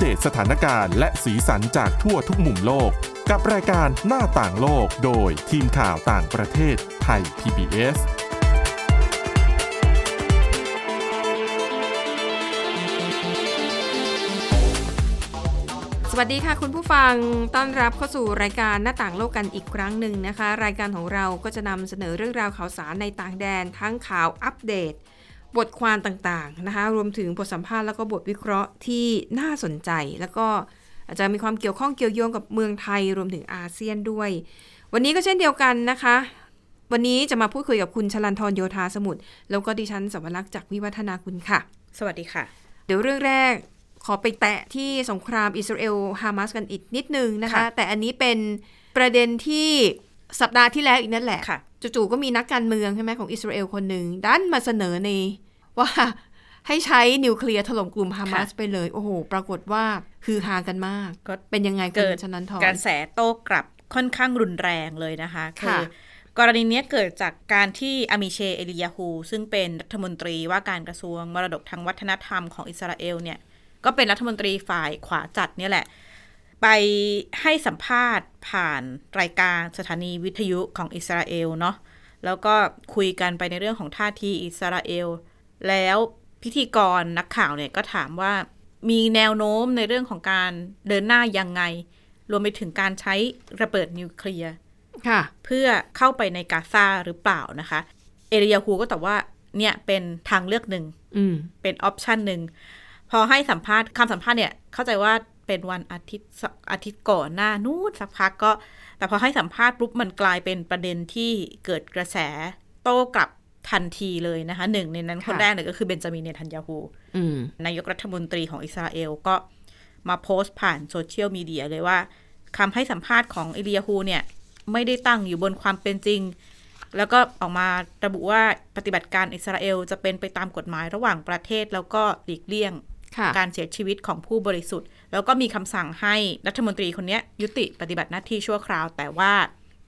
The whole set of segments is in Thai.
เดตสถานการณ์และสีสันจากทั่วทุกมุมโลก กับรายการหน้าต่างโลกโดยทีมข่าวต่างประเทศไทย PBS สวัสดีค่ะคุณผู้ฟัง ต้อนรับเข้าสู่รายการหน้าต่างโลกกันอีกครั้งหนึ่งนะคะ รายการของเราก็จะนำเสนอเรื่องราวข่าวสารในต่างแดนทั้งข่าวอัปเดต บทความต่างๆนะคะรวมถึงบทสัมภาษณ์แล้วก็บทวิเคราะห์ที่น่าสนใจ แล้วก็อาจจะมีความเกี่ยวข้องเกี่ยวโยงกับเมืองไทยรวมถึงอาเซียนด้วย วันนี้ก็เช่นเดียวกันนะคะ วันนี้จะมาพูดคุยกับคุณชลันทรโยธาสมุทรแล้วก็ดิฉันสวรักษ์จากวิวัฒนาคุณค่ะ สวัสดีค่ะ เดี๋ยวเรื่องแรกขอไปแตะที่สงครามอิสราเอลฮามาสกันอีกนิดนึงนะคะค่ะแต่อันนี้เป็นประเด็นที่สัปดาห์ที่แล้วอีกนั่นแหละค่ะจู่ๆก็มีนักการเมืองใช่ไหมของอิสราเอลคนหนึ่งดันมาเสนอใน ว่าให้ใช้นิวเคลียร์ถล่มกลุ่มฮามาสค่ะไปเลย โอ้โห ปรากฏว่าคือฮากันมาก ก็เป็นยังไงคุเกิณดชนันทรกระแสโต้กลับค่อนข้างรุนแรงเลยนะคะค่ะกรณีเนี้ยเกิดจากการที่อามิเชเอลิยาฮู ซึ่งเป็นรัฐมนตรีว่าการกระทรวงมรดกทางวัฒนธรรมของอิสราเอลเนี่ย ก็เป็นรัฐมนตรีฝ่ายขวาจัดเนี่ยแหละ ไปให้สัมภาษณ์ผ่านรายการสถานีวิทยุของอิสราเอลเนาะแล้วก็คุยกันไปในเรื่องของท่าทีอิสราเอล แล้วพิธีกรนักข่าวเนี่ยก็ถามว่ามีแนวโน้มในเรื่องของการเดินหน้ายังไง รวมไปถึงการใช้ระเบิดนิวเคลียร์ค่ะเพื่อเข้าไปในกาซาหรือเปล่านะคะ เอริยาฮูก็ตอบว่าเนี่ยเป็นทางเลือกหนึ่งอืมเป็นออปชันหนึ่ง พอให้สัมภาษณ์คำสัมภาษณ์เนี่ย เข้าใจว่าเป็นวันอาทิตย์สักอาทิตย์ก่อนหน้านู้นสักพักก็ แต่พอให้สัมภาษณ์ปุ๊บมันกลายเป็นประเด็นที่เกิดกระแสโต้กลับ ทันทีเลยนะคะหนึ่งในนั้นคนค่ะแรกเลยก็คือเบนจามินเนทันยาฮูอืมนายกรัฐมนตรีของอิสราเอลก็มาโพสต์ผ่านโซเชียลมีเดียเลยว่าคำให้สัมภาษณ์ของเอลียาฮูเนี่ย ไม่ได้ตั้งอยู่บนความเป็นจริง แล้วก็ออกมาระบุว่าปฏิบัติการอิสราเอลจะเป็นไปตามกฎหมายระหว่างประเทศแล้วก็หลีกเลี่ยงค่ะการเสียชีวิตของผู้บริสุทธิ์ แล้วก็มีคำสั่งให้รัฐมนตรีคนเนี้ยยุติปฏิบัติหน้าที่ชั่วคราว แต่ว่า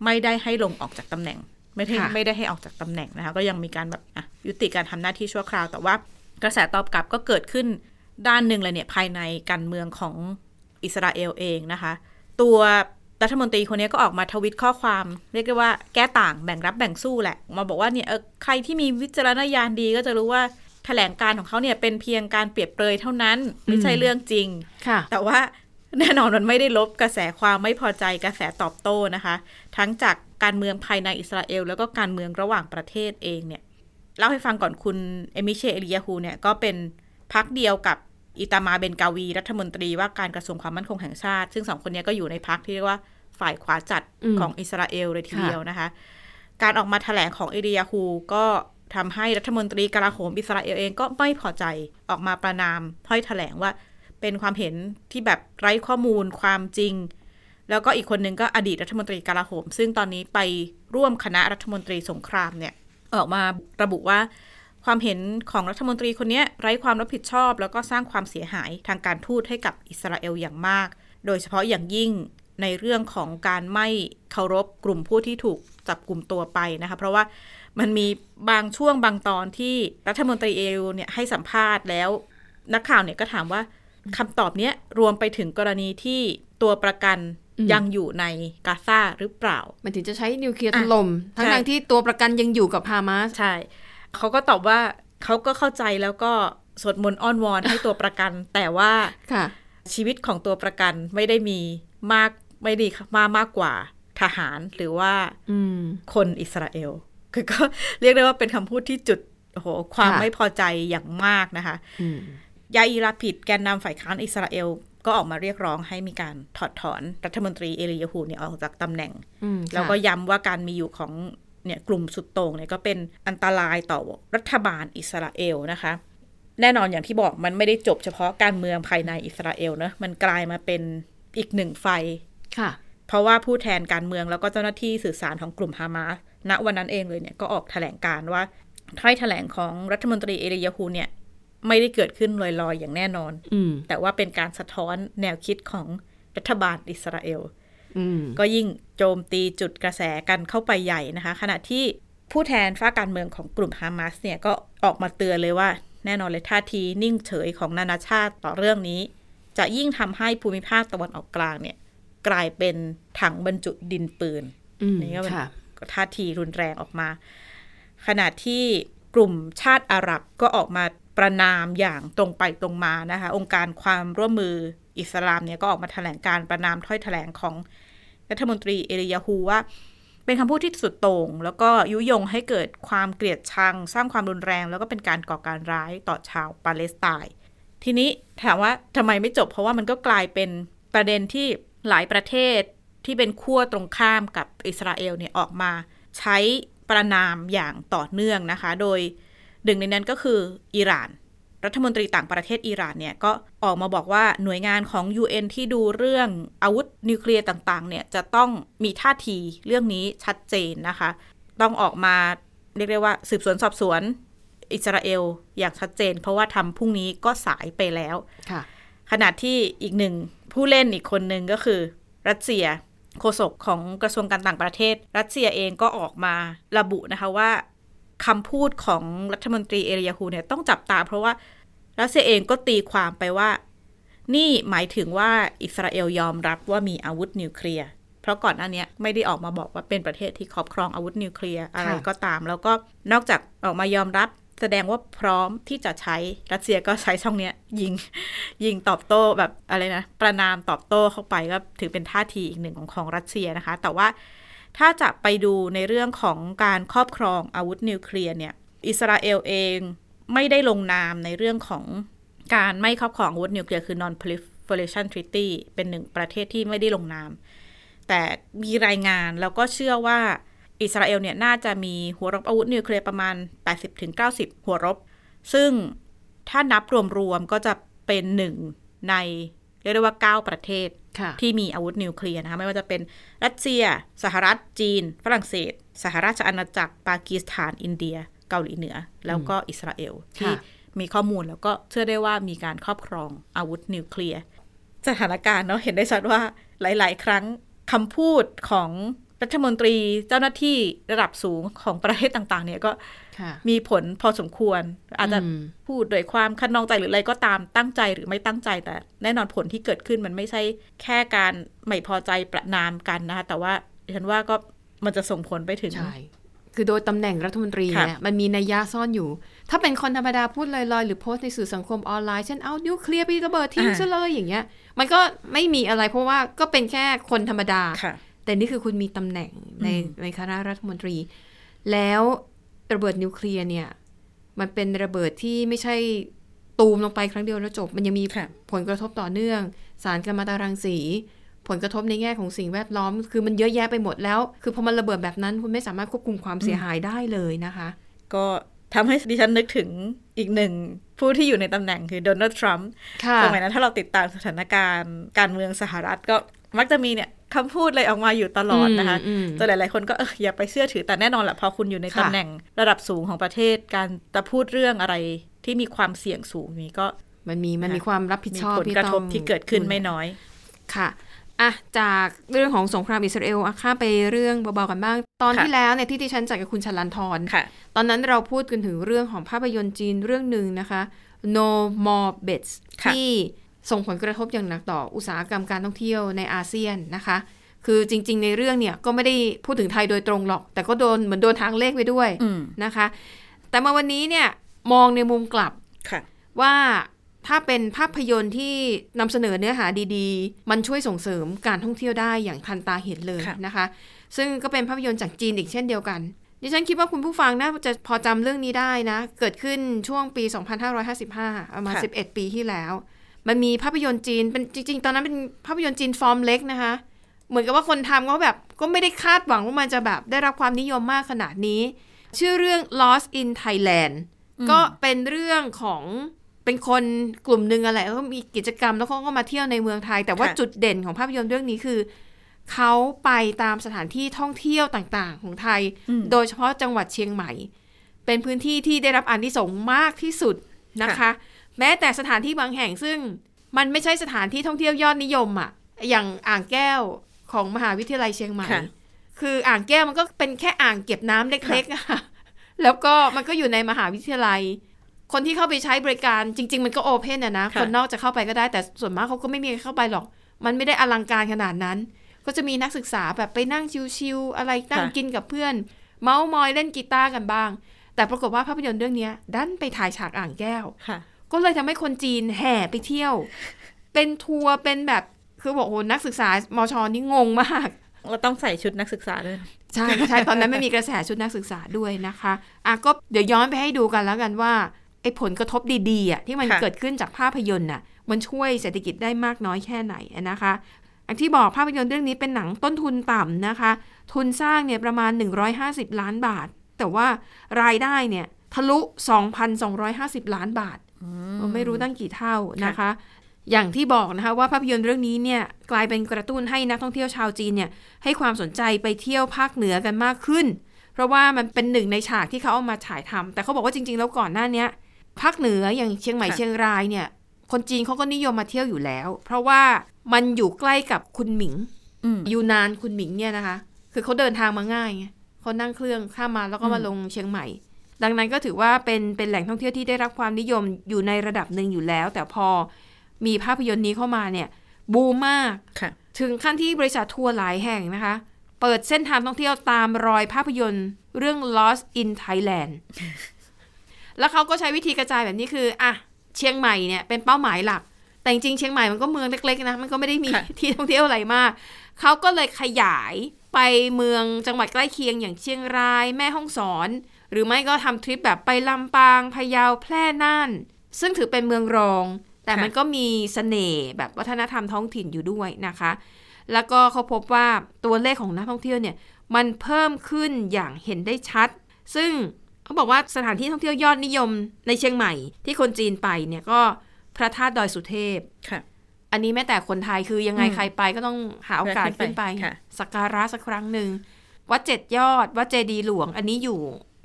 ไม่ได้ให้ลงออกจากตำแหน่ง ไม่ได้ค่ะไม่ได้ให้ออกจากตำแหน่งนะคะก็ยังมีการแบบอะยุติการทำหน้าที่ชั่วคราว แต่ว่ากระแสตอบกลับก็เกิดขึ้นด้านหนึ่งเลยเนี่ยภายในการเมืองของอิสราเอลเองนะคะ ตัวรัฐมนตรีคนนี้ก็ออกมาทวิตข้อความ เรียกได้ว่าแก้ต่างแบ่งรับแบ่งสู้แหละ มาบอกว่าเนี่ยเออใครที่มีวิจารณญาณดีก็จะรู้ว่าแถลงการของเขาเนี่ยเป็นเพียงการเปรียบเปรยเท่านั้น ไม่ใช่เรื่องจริงค่ะแต่ว่า แน่นอนมันไม่ได้ลบกระแสความไม่พอใจกระแสตอบโต้นะคะ ทั้งจากการเมืองภายในอิสราเอล แล้วก็การเมืองระหว่างประเทศเองเนี่ยเล่าให้ฟังก่อนคุณเอมิเชเอลิยาฮูเนี่ยก็เป็นพักเดียวกับอิตามาเบนกาวี รัฐมนตรีว่าการกระทรวงความมั่นคงแห่งชาติ ซึ่งสองคนเนี้ก็อยู่ในพักที่เรียกว่าฝ่ายขวาจัดอืมของอิสราเอลเลยทีค่ะเดียวนะคะ การออกมาแถลงของเอลิยาฮูก็ทำให้รัฐมนตรีกลาโหมอิสราเอลเองก็ไม่พอใจออกมาประนามถ้อยแถลงว่า เป็นความเห็นที่แบบไร้ข้อมูลความจริง แล้วก็อีกคนหนึ่งก็อดีตรัฐมนตรีกาลาโหม ซึ่งตอนนี้ไปร่วมคณะรัฐมนตรีสงครามเนี่ยออกมาระบุว่าความเห็นของรัฐมนตรีคนนี้ไร้ความรับผิดชอบ แล้วก็สร้างความเสียหายทางการทูตให้กับอิสราเอลอย่างมาก โดยเฉพาะอย่างยิ่งในเรื่องของการไม่เคารพกลุ่มผู้ที่ถูกจับกลุ่มตัวไปนะคะ เพราะว่ามันมีบางช่วงบางตอนที่รัฐมนตรีเอลเนี่ยให้สัมภาษณ์แล้ว นักข่าวเนี่ยก็ถามว่า คำตอบเนี้ยรวมไปถึงกรณีที่ตัวประกันอืมยังอยู่ในกาซาหรือเปล่า มันถึงจะใช้นิวเคลียร์อะถล่มทั้งใช่ทที่ตัวประกันยังอยู่กับฮามาสใช่เขาก็ตอบว่าเขาก็เข้าใจแล้วก็สวดมนต์อ้อนวอนให้ตัวประกัน แต่ว่าค่ะ ชีวิตของตัวประกันไม่ได้มีมากไม่ดีมากมากกว่าทหารหรือว่าอืมคนอิสราเอล คือก็เรียกได้ว่าเป็นคำพูดที่จุดโอ้โหความค่ะไม่พอใจอย่างมากนะคะอืม ยาอีราผิดแกนนำฝ่ายค้านอิสราเอล ก็ออกมาเรียกร้องให้มีการถอดถอนรัฐมนตรีเอลียาฮูเนี่ยออกจากตำแหน่งอืมแล้วก็ค่ะย้ำว่าการมีอยู่ของเนี่ยกลุ่มสุดโต่งเนี่ยก็เป็นอันตรายต่อรัฐบาลอิสราเอลนะคะ แน่นอนอย่างที่บอกมันไม่ได้จบเฉพาะการเมืองภายในอิสราเอลนะมันกลายมาเป็นอีกหนึ่งไฟค่ะ เพราะว่าผู้แทนการเมืองแล้วก็เจ้าหน้าที่สื่อสารของกลุ่มฮามาสณวันนั้นเองเลยเนี่ยก็ออกแถลงการณ์ว่าถ้อยแถลงของรัฐมนตรีเอลียาฮูเนี่ย ไม่ได้เกิดขึ้นลอยๆ อย่างแน่นอนอืมแต่ว่าเป็นการสะท้อนแนวคิดของรัฐบาลอิสราเอลอืมก็ยิ่งโจมตีจุดกระแสกันเข้าไปใหญ่นะคะ ขณะที่ผู้แทนฝ้ากการเมืองของกลุ่มฮามาสเนี่ยก็ออกมาเตือนเลยว่า แน่นอนเลยท่าทีนิ่งเฉยของนานาชาติต่อเรื่องนี้ จะยิ่งทำให้ภูมิภาคตะวันออกกลางเนี่ย กลายเป็นถังบรรจุดินปืนอืมนี่ก็เป็นค่ะท่าทีรุนแรงออกมา ขณะที่กลุ่มชาติอาหรับก็ออกมา ประนามอย่างตรงไปตรงมานะคะ องค์การความร่วมมืออิสลามเนี่ยก็ออกมาแถลงการประนามถ้อยแถลงของรัฐมนตรีเอริยาฮูว่า เป็นคำพูดที่สุดโต่งแล้วก็ยุยงให้เกิดความเกลียดชัง สร้างความรุนแรง แล้วก็เป็นการก่อการร้ายต่อชาวปาเลสไตน์ทีนี้ถามว่าทำไมไม่จบ เพราะว่ามันก็กลายเป็นประเด็นที่หลายประเทศที่เป็นขั้วตรงข้ามกับอิสราเอลเนี่ยออกมา ใช้ประนามอย่างต่อเนื่องนะคะ โดย หนึ่งในนั้นก็คืออิหร่าน รัฐมนตรีต่างประเทศอิหร่านเนี่ยก็ออกมาบอกว่าหน่วยงานของ UN ที่ดูเรื่องอาวุธนิวเคลียร์ต่างๆเนี่ยจะต้องมีท่าทีเรื่องนี้ชัดเจนนะคะ ต้องออกมาเรียกได้ว่าสืบสวนสอบสวนอิสราเอลอย่างชัดเจน เพราะว่าทำพรุ่งนี้ก็สายไปแล้วค่ะขณะที่อีกหนึ่งผู้เล่นอีกคนหนึ่งก็คือ รัสเซียโฆษกของกระทรวงการต่างประเทศ รัสเซียเองก็ออกมาระบุนะคะว่า คำพูดของรัฐมนตรีเอริยาฮูเนี่ยต้องจับตา เพราะว่ารัสเซียเองก็ตีความไปว่า นี่หมายถึงว่าอิสราเอลยอมรับว่ามีอาวุธนิวเคลียร์เพราะก่อนหน้าเนี้ยไม่ได้ออกมาบอกว่าเป็นประเทศที่ครอบครองอาวุธนิวเคลียร์อะไรก็ตาม แล้วก็นอกจากออกมายอมรับแสดงว่าพร้อมที่จะใช้รัสเซียก็ใช้ช่องเนี้ย ยิงยิงตอบโต้แบบอะไรนะ ประนามตอบโต้เข้าไปก็ถือเป็นท่าทีอีกหนึ่งของของรัสเซียนะคะ แต่ว่า ถ้าจะไปดูในเรื่องของการครอบครองอาวุธนิวเคลียร์เนี่ยอิสราเอลเองไม่ได้ลงนามในเรื่องของการไม่ครอบครองอาวุธนิวเคลียร์คือ non proliferation treaty เป็นหนึ่งประเทศที่ไม่ได้ลงนาม แต่มีรายงานแล้วก็เชื่อว่าอิสราเอลเนี่ยน่าจะมีหัวรบอาวุธนิวเคลียร์ประมาณ 80-90 หัวรบ ซึ่งถ้านับรวมๆก็จะเป็นหนึ่งในเรียกได้ว่า 9 ประเทศ ที่มีอาวุธนิวเคลียร์นะคะไม่ว่าจะเป็นรัสเซีย สหรัฐจีน ฝรั่งเศส สหราชอาณาจักรปากีสถาน อินเดีย เกาหลีเหนือ แล้วก็อิสราเอลที่ค่ะมีข้อมูลแล้วก็เชื่อได้ว่ามีการครอบครองอาวุธนิวเคลียร์สถานการณ์เนาะเห็นได้ชัดว่าหลาย ๆ ครั้งคำพูดของ รัฐมนตรีเจ้าหน้าที่ระดับสูงของประเทศต่างๆ เนี่ยก็ค่ะมีผลพอสมควร อาจจะอืมพูดโดยความคันนองใจหรืออะไรก็ตามตั้งใจหรือไม่ตั้งใจแต่แน่นอนผลที่เกิดขึ้นมันไม่ใช่แค่การไม่พอใจประนามกันนะคะแต่ว่าดิฉันว่าก็มันจะส่งผลไปถึงใช่คือโดยตำแหน่งรัฐมนตรีค่ะเนี่ยมันมีนัยยะซ่อนอยู่ ถ้าเป็นคนธรรมดาพูดลอยๆ หรือโพสต์ในสื่อสังคมออนไลน์เช่นเอานิวเคลียร์ไประเบิดทิ้งอ่าซะเลยอย่างเงี้ย มันก็ไม่มีอะไรเพราะว่าก็เป็นแค่คนธรรมดาค่ะ แต่นี่คือคุณมีตำแหน่งในอืมในคณะรัฐมนตรี แล้วระเบิดนิวเคลียร์เนี่ย มันเป็นระเบิดที่ไม่ใช่ตูมลงไปครั้งเดียวแล้วจบ มันยังมีค่ะผลกระทบต่อเนื่อง สารกัมมันตรังสี ผลกระทบในแง่ของสิ่งแวดล้อม คือมันเยอะแยะไปหมดแล้ว คือพอมันระเบิดแบบนั้น คุณไม่สามารถควบคุมความเสียหายได้เลยนะคะ ก็ทำให้ดิฉันนึกถึงอีกหนึ่งผู้ที่อยู่ในตำแหน่งคือโดนัลด์ทรัมป์ค่ะสมัยนั้นถ้าเราติดตามสถานการณ์การเมืองสหรัฐก็ มักจะมีเนี่ยคำพูดอะไรออกมาอยู่ตลอดนะคะอืมอืมจนหลาย ๆ คนก็เอออย่าไปเชื่อถือแต่แน่นอนแหละพอคุณอยู่ในค่ะตำแหน่งระดับสูงของประเทศ การจะพูดเรื่องอะไรที่มีความเสี่ยงสูงนี้ก็มันมีมันมีความรับผิดมีชอบผลกระทบที่เกิดขึ้นไม่น้อยค่ะอะจากเรื่องของสงครามอิสราเอลอะข้ามไปเรื่องเบาๆกันบ้าง ตอนค่ะที่แล้วเนี่ยที่ดิฉันจัดกับคุณชลันทรค่ะตอนนั้นเราพูดกันถึงเรื่องของภาพยนตร์จีนเรื่องหนึ่งนะคะ No More Bets ค่ะที่ ส่งผลกระทบอย่างหนักต่ออุตสาหกรรมการท่องเที่ยวในอาเซียนนะคะ คือจริง ๆ ในเรื่องเนี่ยก็ไม่ได้พูดถึงไทยโดยตรงหรอก แต่ก็โดนเหมือนโดนทางเลขไปด้วยอืมนะคะ แต่มาวันนี้เนี่ยมองในมุมกลับค่ะว่าถ้าเป็นภาพยนตร์ที่นำเสนอเนื้อหาดีๆ มันช่วยส่งเสริมการท่องเที่ยวได้อย่างทันตาเห็นเลยค่ะนะคะ ซึ่งก็เป็นภาพยนตร์จากจีนอีกเช่นเดียวกันดิฉันคิดว่าคุณผู้ฟังน่าจะพอจำเรื่องนี้ได้นะ เกิดขึ้นช่วงปี 2555 ประมาณ 11 ปีที่แล้ว มันมีภาพยนตร์จีนเป็นจริง ๆ ตอนนั้นเป็นภาพยนตร์จีนฟอร์มเล็กนะคะ เหมือนกับว่าคนทำก็แบบก็ไม่ได้คาดหวังว่ามันจะแบบได้รับความนิยมมากขนาดนี้ ชื่อเรื่อง Lost in Thailand ก็เป็นเรื่องของเป็นคนกลุ่มหนึ่งอะไรแล้วก็มีกิจกรรมแล้วเขาก็มาเที่ยวในเมืองไทย แต่ว่าค่ะจุดเด่นของภาพยนตร์เรื่องนี้คือ เขาไปตามสถานที่ท่องเที่ยวต่างๆ ของไทยอืมโดยเฉพาะจังหวัดเชียงใหม่ เป็นพื้นที่ที่ได้รับอานิสงส์มากที่สุดนะคะค่ะ แม้แต่สถานที่บางแห่งซึ่งมันไม่ใช่สถานที่ท่องเที่ยวยอดนิยมอะอย่างอ่างแก้วของมหาวิทยาลัยเชียงใหม่ค่ะคืออ่างแก้วมันก็เป็นแค่อ่างเก็บน้ำเล็กๆอะแล้วก็มันก็อยู่ในมหาวิทยาลัย คนที่เข้าไปใช้บริการจริง ๆ มันก็โอเพนอะนะค่ะคนนอกจะเข้าไปก็ได้แต่ส่วนมากเขาก็ไม่มีใครเข้าไปหรอก มันไม่ได้อลังการขนาดนั้น ก็จะมีนักศึกษาแบบไปนั่งชิวๆอะไรนั่งกินกับเพื่อน เมาส์มอยเล่นกีตาร์กันบ้าง แต่ปรากฏว่าภาพยนตร์เรื่องเนี้ยดันไปถ่ายฉากอ่างแก้วค่ะ ก็เลยทำให้คนจีนแห่ไปเที่ยว เป็นทัวร์เป็นแบบคือบอกโอ้โหนักศึกษามชนี่งงมากเราต้องใส่ชุดนักศึกษาด้วยใช่ใช่ตอนนั้นไม่มีกระแสชุดนักศึกษาด้วยนะคะอะก็เดี๋ยวย้อนไปให้ดูกันแล้วกันว่าไอ้ผลกระทบดีๆอะที่มันค่ะเกิดขึ้นจากภาพยนตร์น่ะมันช่วยเศรษฐกิจได้มากน้อยแค่ไหนอะนะคะ อันที่บอกภาพยนตร์เรื่องนี้เป็นหนังต้นทุนต่ำนะคะ ทุนสร้างเนี่ยประมาณ 150 ล้านบาท แต่ว่ารายได้เนี่ยทะลุ 2,250 ล้านบาท ไม่รู้ตั้งกี่เท่านะคะ อย่างที่บอกนะคะว่าภาพยนตร์เรื่องนี้เนี่ยกลายเป็นกระตุ้นให้นักท่องเที่ยวชาวจีนเนี่ยให้ความสนใจไปเที่ยวภาคเหนือกันมากขึ้น เพราะว่ามันเป็นหนึ่งในฉากที่เขาเอามาฉายทำแต่เขาบอกว่าจริง ๆ แล้วก่อนหน้าเนี้ยภาคเหนืออย่างเชียงใหม่ค่ะเชียงรายเนี่ย คนจีนเขาก็นิยมมาเที่ยวอยู่แล้ว เพราะว่ามันอยู่ใกล้กับคุณหมิงอืมยูนานคุณหมิงเนี่ยนะคะ คือเขาเดินทางมาง่ายไงเขานั่งเครื่องข้ามมาแล้วก็มาอืมลงเชียงใหม่ ดังนั้นก็ถือว่าเป็นเป็นแหล่งท่องเที่ยวที่ได้รับความนิยมอยู่ในระดับหนึ่งอยู่แล้ว แต่พอมีภาพยนตร์นี้เข้ามาเนี่ยบูมมากค่ะถึงขั้นที่บริษัททัวร์หลายแห่งนะคะ เปิดเส้นทางท่องเที่ยวตามรอยภาพยนตร์เรื่อง Lost in Thailand แล้วเขาก็ใช้วิธีกระจายแบบนี้คืออะเชียงใหม่เนี่ยเป็นเป้าหมายหลัก แต่จริงๆเชียงใหม่มันก็เมืองเล็กๆนะมันก็ไม่ได้มีค่ะที่ท่องเที่ยวอะไรมากเขาก็เลยขยายไปเมืองจังหวัดใกล้เคียงอย่างเชียงราย แม่ฮ่องสอน หรือไม่ก็ทำทริปแบบไปลำปางพะเยาแพร่น่าน ซึ่งถือเป็นเมืองรอง แต่ค่ะมันก็มีเสน่ห์แบบวัฒนธรรมท้องถิ่นอยู่ด้วยนะคะ แล้วก็เขาพบว่าตัวเลขของนักท่องเที่ยวเนี่ยมันเพิ่มขึ้นอย่างเห็นได้ชัด ซึ่งเขาบอกว่าสถานที่ท่องเที่ยวยอดนิยมในเชียงใหม่ ที่คนจีนไปเนี่ยก็พระธาตุดอยสุเทพค่ะอันนี้แม้แต่คนไทยคือยังไงอืมใครไปก็ต้องหาโอกาสแวะขึ้ขึ้นนไปไปค่ะสักการะสักครั้งหนึ่งวัดเจ็ดยอด วัดเจดีย์หลวง อันนี้อยู่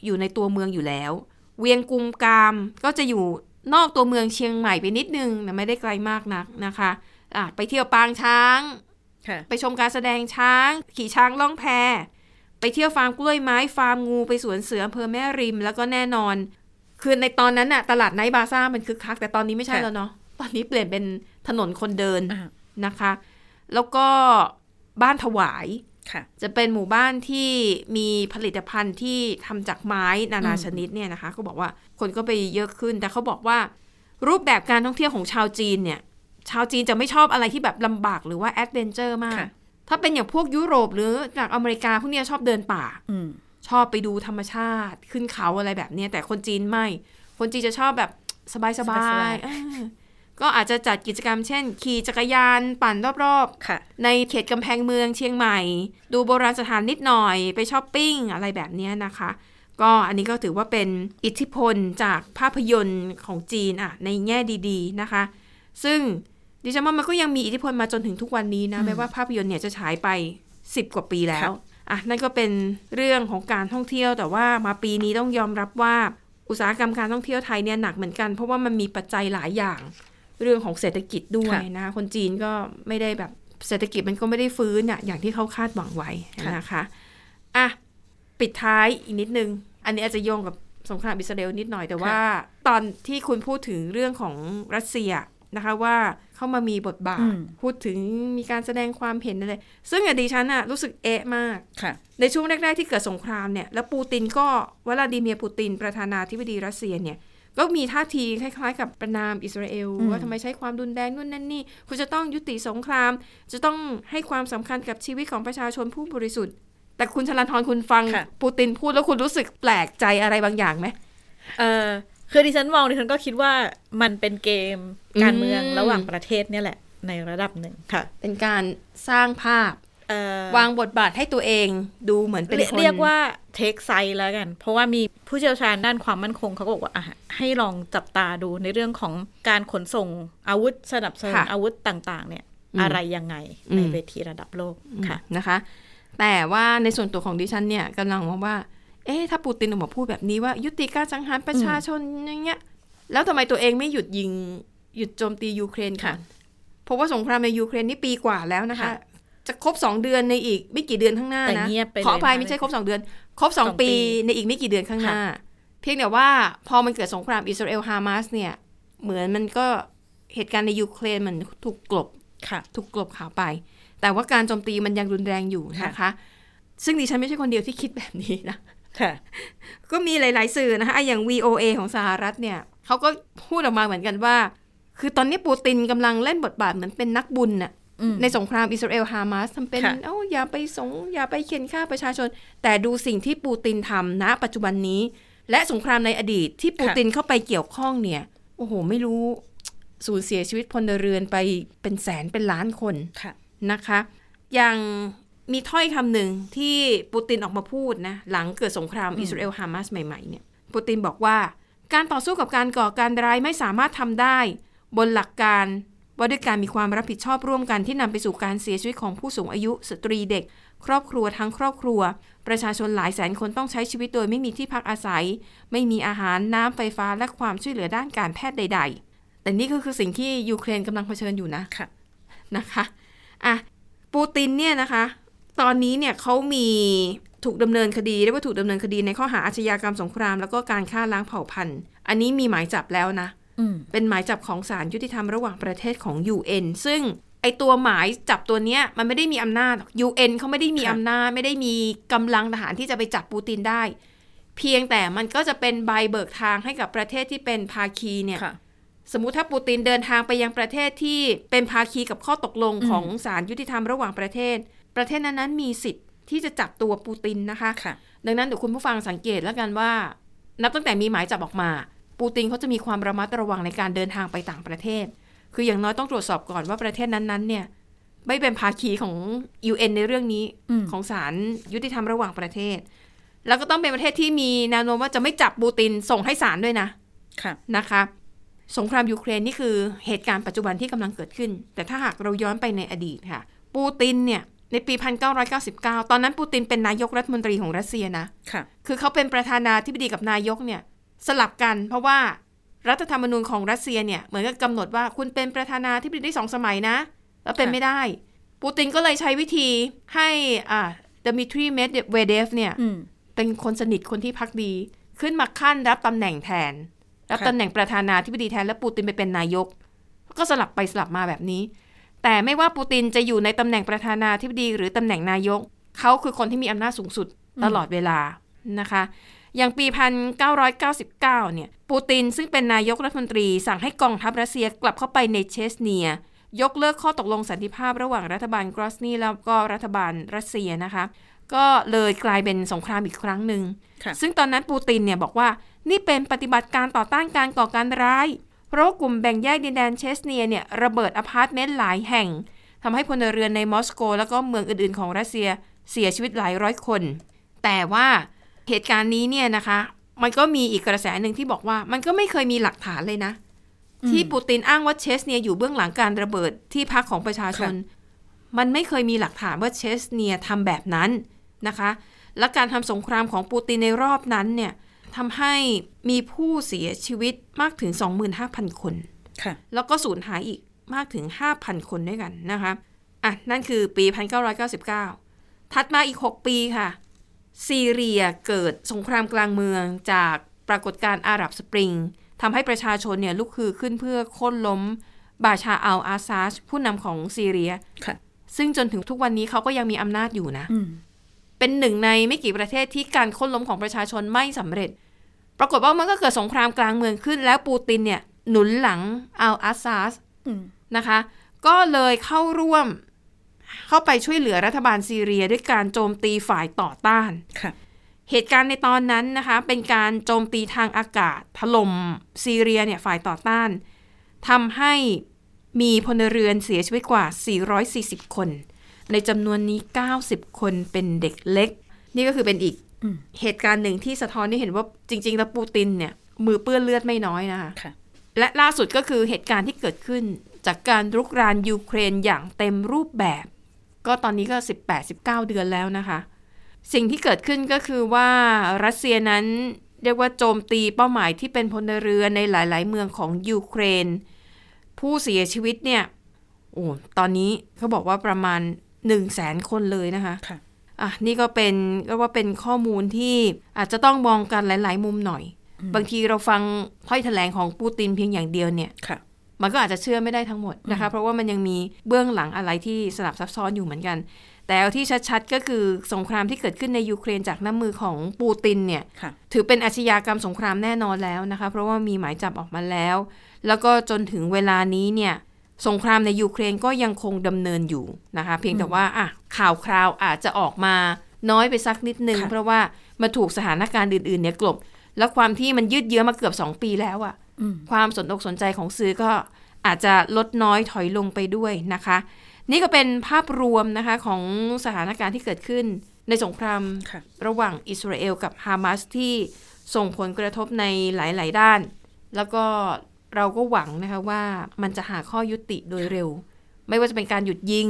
อยู่ในตัวเมืองอยู่แล้ว เวียงกุมกามก็จะอยู่นอกตัวเมืองเชียงใหม่ไปนิดนึงแต่ไม่ได้ไกลมากนักนะคะอะไปเที่ยวปางช้างค่ะไปชมการแสดงช้าง ขี่ช้างล่องแพ ไปเที่ยวฟาร์มกล้วยไม้ ฟาร์มงู ไปสวนเสืออำเภอแม่ริม แล้วก็แน่นอน คือในตอนนั้นน่ะตลาดไนท์บาซ่ามันคึกคัก แต่ตอนนี้ไม่ใช่ค่ะแล้วเนาะ ตอนนี้เปลี่ยนเป็นถนนคนเดินอ่านะคะ แล้วก็บ้านถวายค่ะ จะเป็นหมู่บ้านที่มีผลิตภัณฑ์ที่ทำจากไม้นานาอืมชนิดเนี่ยนะคะก็บอกว่าคนก็ไปเยอะขึ้น แต่เขาบอกว่า รูปแบบการท่องเที่ยวของชาวจีนเนี่ยชาวจีนจะไม่ชอบอะไรที่แบบลำบากหรือว่า adventure มากค่ะถ้าเป็นอย่างพวกยุโรปหรือจากอเมริกาพวกเนี้ยชอบเดินป่าอืมชอบไปดูธรรมชาติขึ้นเขาอะไรแบบเนี้ยแต่คนจีนไม่ คนจีนจะชอบแบบสบายๆสบายๆเออ ก็อาจจะจัดกิจกรรมเช่น ขี่จักรยานปั่นรอบค่ะๆในเขตกำแพงเมืองเชียงใหม่ ดูโบราณสถานนิดหน่อยไปช้อปปิ้งอะไรแบบเนี้ยนะคะ ก็อันนี้ก็ถือว่าเป็นอิทธิพลจากภาพยนตร์ของจีนอะในแง่ดีๆนะคะ ซึ่งดิฉันว่ามันก็ยังมีอิทธิพลมาจนถึงทุกวันนี้นะอืมแม้ว่าภาพยนตร์เนี่ยจะฉายไป 10 กว่าปีแล้วค่ะอะนั่นก็เป็นเรื่องของการท่องเที่ยว แต่ว่ามาปีนี้ต้องยอมรับว่าอุตสาหกรรมการท่องเที่ยวไทยเนี่ยหนักเหมือนกันเพราะว่ามันมีปัจจัยหลายอย่าง เรื่องของเศรษฐกิจด้วยค่ะนะคะคนจีนก็ไม่ได้แบบเศรษฐกิจมันก็ไม่ได้ฟื้นอะอย่างที่เขาคาดหวังไว้ค่ะนะคะอะปิดท้ายอีกนิดนึง อันนี้อาจจะโยงกับสงครามอิสราเอลนิดหน่อยแต่ว่า ตอนที่คุณพูดถึงเรื่องของรัสเซียนะคะว่าเข้ามามีบทบาอืทมพูดถึงมีการแสดงความเห็นอะไรซึ่งอะดิฉันอะรู้สึกเอะมากค่ะในช่วงแรก ๆ ที่เกิดสงครามเนี่ยแล้วปูตินก็วลาดิเมียร์ปูตินประธานาธิบดีรัสเซียเนี่ย ก็มีท่าทีคล้ายๆ กับประนามอิสราเอลอืมว่าทำไมใช้ความรุนแรงนู่นนั่นนี่ คุณจะต้องยุติสงคราม จะต้องให้ความสำคัญกับชีวิตของประชาชนผู้บริสุทธิ์ แต่คุณชลันทรคุณฟังค่ะปูตินพูดแล้วคุณรู้สึกแปลกใจอะไรบางอย่างไหมเออคือดิฉันมองดิฉันก็คิดว่ามันเป็นเกมการเมืองอืมระหว่างประเทศเนี่ยแหละในระดับหนึ่งค่ะ เป็นการสร้างภาพเอ่อ วางบทบาทให้ตัวเองดูเหมือนเป็นเรียกคนเรียกว่าเทคไซแล้วกัน เพราะว่ามีผู้เชี่ยวชาญด้านความมั่นคงเขาก็บอกว่าอะให้ลองจับตาดูในเรื่องของการขนส่งอาวุธสนับสนุนค่ะอาวุธต่าง ๆ เนี่ยอืมอะไรยังไงอืมในเวทีระดับโลกค่ะนะคะ แต่ว่าในส่วนตัวของดิฉันเนี่ยกำลังมองว่า เอ๊ะถ้าปูตินออกมาพูดแบบนี้ว่า ยุติการสังหารประชาชนอย่างเงี้ย แล้วทำไมตัวเองไม่หยุดยิงหยุดโจมตียูเครนก่อนค่ะเพราะว่าสงครามในยูเครนนี่ปีกว่าแล้วนะคะค่ะ จะครบสองเดือนในอีกไม่กี่เดือนข้างหน้าแต่นะเงียบไปเลยขออภัยนะไม่ใช่ครบสองเดือน ครบสองสองปีปีในอีกไม่กี่เดือนข้างหน้า เพียงแต่ว่าพอมันเกิดสงครามอิสราเอลฮามาสเนี่ย เหมือนมันก็เหตุการณ์ในยูเครนมันถูกกลบค่ะถูกกลบข่าวไป แต่ว่าการโจมตีมันยังรุนแรงอยู่นะคะ ซึ่งดิฉันไม่ใช่คนเดียวที่คิดแบบนี้นะค่ะก็มีหลาย ๆ สื่อนะคะอะอย่าง VOA ของสหรัฐเนี่ยเขาก็พูดออกมาเหมือนกันว่า คือตอนนี้ปูตินกำลังเล่นบทบาทเหมือนเป็นนักบุญน่ะอืม ในสงครามอิสราเอลฮามาสทำเป็นค่ะเอ้าอย่าไปสงอย่าไปเคียนฆ่าประชาชน แต่ดูสิ่งที่ปูตินทำณปัจจุบันนี้ และสงครามในอดีตที่ปูตินเข้าไปเกี่ยวข้องเนี่ย โอ้โห ไม่รู้ สูญเสียชีวิตพลเรือนไปเป็นแสนเป็นล้านคนค่ะนะคะ อย่างมีถ้อยคำหนึ่งที่ปูตินออกมาพูดนะ หลังเกิดสงครามอิสราเอลฮามาสใหม่ๆเนี่ยปูตินบอกว่าการต่อสู้กับการก่อการร้ายไม่สามารถทำได้ บนหลักการ ว่าด้วยการมีความรับผิดชอบร่วมกันที่นำไปสู่การเสียชีวิตของผู้สูงอายุ สตรีเด็ก ครอบครัวทั้งครอบครัว ประชาชนหลายแสนคนต้องใช้ชีวิตโดยไม่มีที่พักอาศัย ไม่มีอาหารน้ำไฟฟ้าและความช่วยเหลือด้านการแพทย์ใด ๆ แต่นี่ก็คือสิ่งที่ยูเครนกำลังเผชิญอยู่นะค่ะนะคะอะปูตินเนี่ยนะคะ ตอนนี้เนี่ยเขามีถูกดำเนินคดีเรียกว่าถูกดำเนินคดีในข้อหาอาชญากรรมสงคราม แล้วก็การฆ่าล้างเผ่าพันธุ์ อันนี้มีหมายจับแล้วนะอืม เป็นหมายจับของศาลยุติธรรมระหว่างประเทศของ UN ซึ่งไอตัวหมายจับตัวเนี้ยมันไม่ได้มีอำนาจ UN เขาไม่ได้มีค่ะอำนาจ ไม่ได้มีกำลังทหารที่จะไปจับปูตินได้ เพียงแต่มันก็จะเป็นใบเบิกทางให้กับประเทศที่เป็นภาคีเนี่ยค่ะสมมุติถ้าปูตินเดินทางไปยังประเทศที่เป็นภาคีกับข้อตกลงอืมของศาลยุติธรรมระหว่างประเทศ ประเทศนั้นๆมีสิทธิ์ที่จะจับตัวปูตินนะคะค่ะดังนั้นเดี๋ยวคุณผู้ฟังสังเกตแล้วกันว่า นับตั้งแต่มีหมายจับออกมา ปูตินเขาจะมีความระมัดระวังในการเดินทางไปต่างประเทศ คืออย่างน้อยต้องตรวจสอบก่อนว่าประเทศนั้นๆเนี่ยไม่เป็นภาคีของ UN ในเรื่องนี้อืมของศาลยุติธรรมระหว่างประเทศ แล้วก็ต้องเป็นประเทศที่มีแนวโน้มว่าจะไม่จับปูตินส่งให้ศาลด้วยนะค่ะนะคะสงครามยูเครนนี่คือเหตุการณ์ปัจจุบันที่กำลังเกิดขึ้น แต่ถ้าหากเราย้อนไปในอดีตค่ะ ปูตินเนี่ยในปี 1999 ตอนนั้นปูตินเป็นนายกรัฐมนตรีของรัสเซียนะค่ะคือเขาเป็นประธานาธิบดีกับนายกเนี่ย สลับกัน เพราะว่ารัฐธรรมนูญของรัสเซียเนี่ยเหมือนกับกำหนดว่าคุณเป็นประธานาธิบดีได้สองสมัยนะ แล้วเป็นค่ะไม่ได้ ปูตินก็เลยใช้วิธีให้อ่าดมิทรีเมดเวเดฟเนี่ยอืมเป็นคนสนิทคนที่พักดี ขึ้นมาขั้นรับตำแหน่งแทน รับค่ะตำแหน่งประธานาธิบดีแทน แล้วปูตินไปเป็นนายก ก็สลับไปสลับมาแบบนี้ แต่ไม่ว่าปูตินจะอยู่ในตำแหน่งประธานาธิบดี หรือตำแหน่งนายก เขาคือคนที่มีอำนาจสูงสุดตลอดเวลานะคะ อย่างปี 1999 เนี่ย ปูตินซึ่งเป็นนายกรัฐมนตรีสั่งให้กองทัพรัสเซียกลับเข้าไปในเชสเนีย ยกเลิกข้อตกลงสันติภาพระหว่างรัฐบาลกรอสนีแล้วก็รัฐบาลรัสเซียนะคะ ก็เลยกลายเป็นสงครามอีกครั้งหนึ่งค่ะซึ่งตอนนั้นปูตินเนี่ยบอกว่านี่เป็นปฏิบัติการต่อต้านการก่อการร้าย เพราะว่ากลุ่มแบ่งแยกดินแดนเชสเนียเนี่ยระเบิดอพาร์ตเมนต์หลายแห่งทำให้พลเรือนในมอสโก แล้วก็เมืองอื่นๆ ของรัสเซียเสียชีวิตหลายร้อยคน แต่ว่า เหตุการณ์นี้เนี่ยนะคะ มันก็มีอีกกระแสหนึ่งที่บอกว่า มันก็ไม่เคยมีหลักฐานเลยนะ ที่ปูตินอ้างว่าเชสเนียอยู่เบื้องหลังการระเบิดที่พักของประชาชน มันไม่เคยมีหลักฐานว่าเชสเนียทำแบบนั้นนะคะ และการทำสงครามของปูตินในรอบนั้นเนี่ยทำให้มีผู้เสียชีวิตมากถึง 25,000 คนค่ะแล้วก็สูญหายอีกมากถึง 5,000 คนด้วยกันนะคะ อะ นั่นคือปี 1999 ถัดมาอีก 6 ปีค่ะ ซีเรียเกิดสงครามกลางเมืองจากปรากฏการณ์อาหรับสปริงทำให้ประชาชนเนี่ยลุกคือขึ้นเพื่อโค่นล้ม บาชาอัลอาซาชผู้นำของซีเรียค่ะซึ่งจนถึงทุกวันนี้เขาก็ยังมีอำนาจอยู่นะอืมเป็นหนึ่งในไม่กี่ประเทศที่การโค่นล้มของประชาชนไม่สำเร็จ ปรากฏว่ามันก็เกิดสงครามกลางเมืองขึ้น แล้วปูตินเนี่ยหนุนหลังอัลอาซาสอืมนะคะ ก็เลยเข้าร่วม เข้าไปช่วยเหลือรัฐบาลซีเรียด้วยการโจมตีฝ่ายต่อต้านค่ะเหตุการณ์ในตอนนั้นนะคะ เป็นการโจมตีทางอากาศถล่มซีเรียเนี่ยฝ่ายต่อต้านทำให้มีพลเรือนเสียชีวิตกว่า 440 คน ในจำนวนนี้ 90 คนเป็นเด็กเล็ก นี่ก็คือเป็นอีกอืมเหตุการณ์หนึ่งที่สะท้อนให้เห็นว่าจริง ๆ แล้วปูตินเนี่ย มือเปื้อนเลือดไม่น้อยนะคะค่ะและล่าสุดก็คือเหตุการณ์ที่เกิดขึ้นจากการรุกรานยูเครนอย่างเต็มรูปแบบ ก็ตอนนี้ก็ 18-19 เดือนแล้วนะคะ สิ่งที่เกิดขึ้นก็คือว่ารัสเซียนั้นเรียกว่าโจมตีเป้าหมายที่เป็นพลเรือนในหลาย ๆ เมืองของยูเครน ผู้เสียชีวิตเนี่ยโอ้ตอนนี้เขาบอกว่าประมาณ1 0 0 0 0แสนคนเลยนะคะค่ะอะนี่ก็เป็นก็ว่าเป็นข้อมูลที่อาจจะต้องมองกันหลาย ๆ มุมหน่อย บางทีเราฟังถ้อยแถลงของปูตินเพียงอย่างเดียวเนี่ยค่ะ มันก็อาจจะเชื่อไม่ได้ทั้งหมดนะคะ เพราะว่ามันยังมีเบื้องหลังอะไรที่สลับซับซ้อนอยู่เหมือนกัน แต่เอาที่ชัดๆก็คือสงครามที่เกิดขึ้นในยูเครนจากน้ำมือของปูตินเนี่ยค่ะถือเป็นอาชญากรรมสงครามแน่นอนแล้วนะคะ เพราะว่ามีหมายจับออกมาแล้ว แล้วก็จนถึงเวลานี้เนี่ยสงครามในยูเครนก็ยังคงดำเนินอยู่นะคะ เพียงแต่ว่าอะข่าวคราวอาจจะออกมาน้อยไปสักนิดนึงค่ะเพราะว่ามาถูกสถานการณ์อื่นๆเนี่ยกลบ แล้วความที่มันยืดเยื้อมาเกือบ 2 ปีแล้วอะอืม ความสนอกสนใจของสื่อก็อาจจะลดน้อยถอยลงไปด้วยนะคะ นี่ก็เป็นภาพรวมนะคะของสถานการณ์ที่เกิดขึ้นในสงครามค่ะระหว่างอิสราเอลกับฮามาสที่ส่งผลกระทบในหลาย ๆ ด้าน แล้วก็เราก็หวังนะคะว่ามันจะหาข้อยุติโดยเร็ว ไม่ว่าจะเป็นการหยุดยิง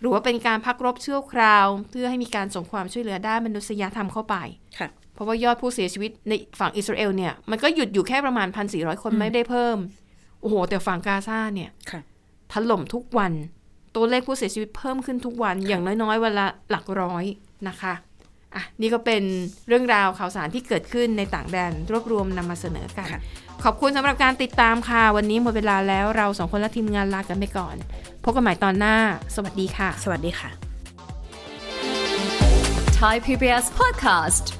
หรือว่าเป็นการพักรบชั่วคราว เพื่อให้มีการส่งความช่วยเหลือด้านมนุษยธรรมเข้าไปค่ะเพ ราะว่ายอดผู้เสียชีวิตในฝั่งอิสราเอลเนี่ยมันก็หยุดอยู่แค่ประมาณ1,400คนไม่ได้เพิ่ม โอ้โห แต่ฝั่งกาซาเนี่ยค่ะถล่มทุกวัน ตัวเลขผู้เสียชีวิตเพิ่มขึ้นทุกวัน อย่างน้อยๆวันละหลักร้อยนะคะอะนี่ก็เป็นเรื่องราวข่าวสารที่เกิดขึ้นในต่างแดนรวบรวมนำมาเสนอกันค่ะขอบคุณสำหรับการติดตามค่ะ วันนี้หมดเวลาแล้วเราสองคนและทีมงานลากันไปก่อน พบกันใหม่ตอนหน้า สวัสดีค่ะ สวัสดีค่ะ Thai PBS podcast.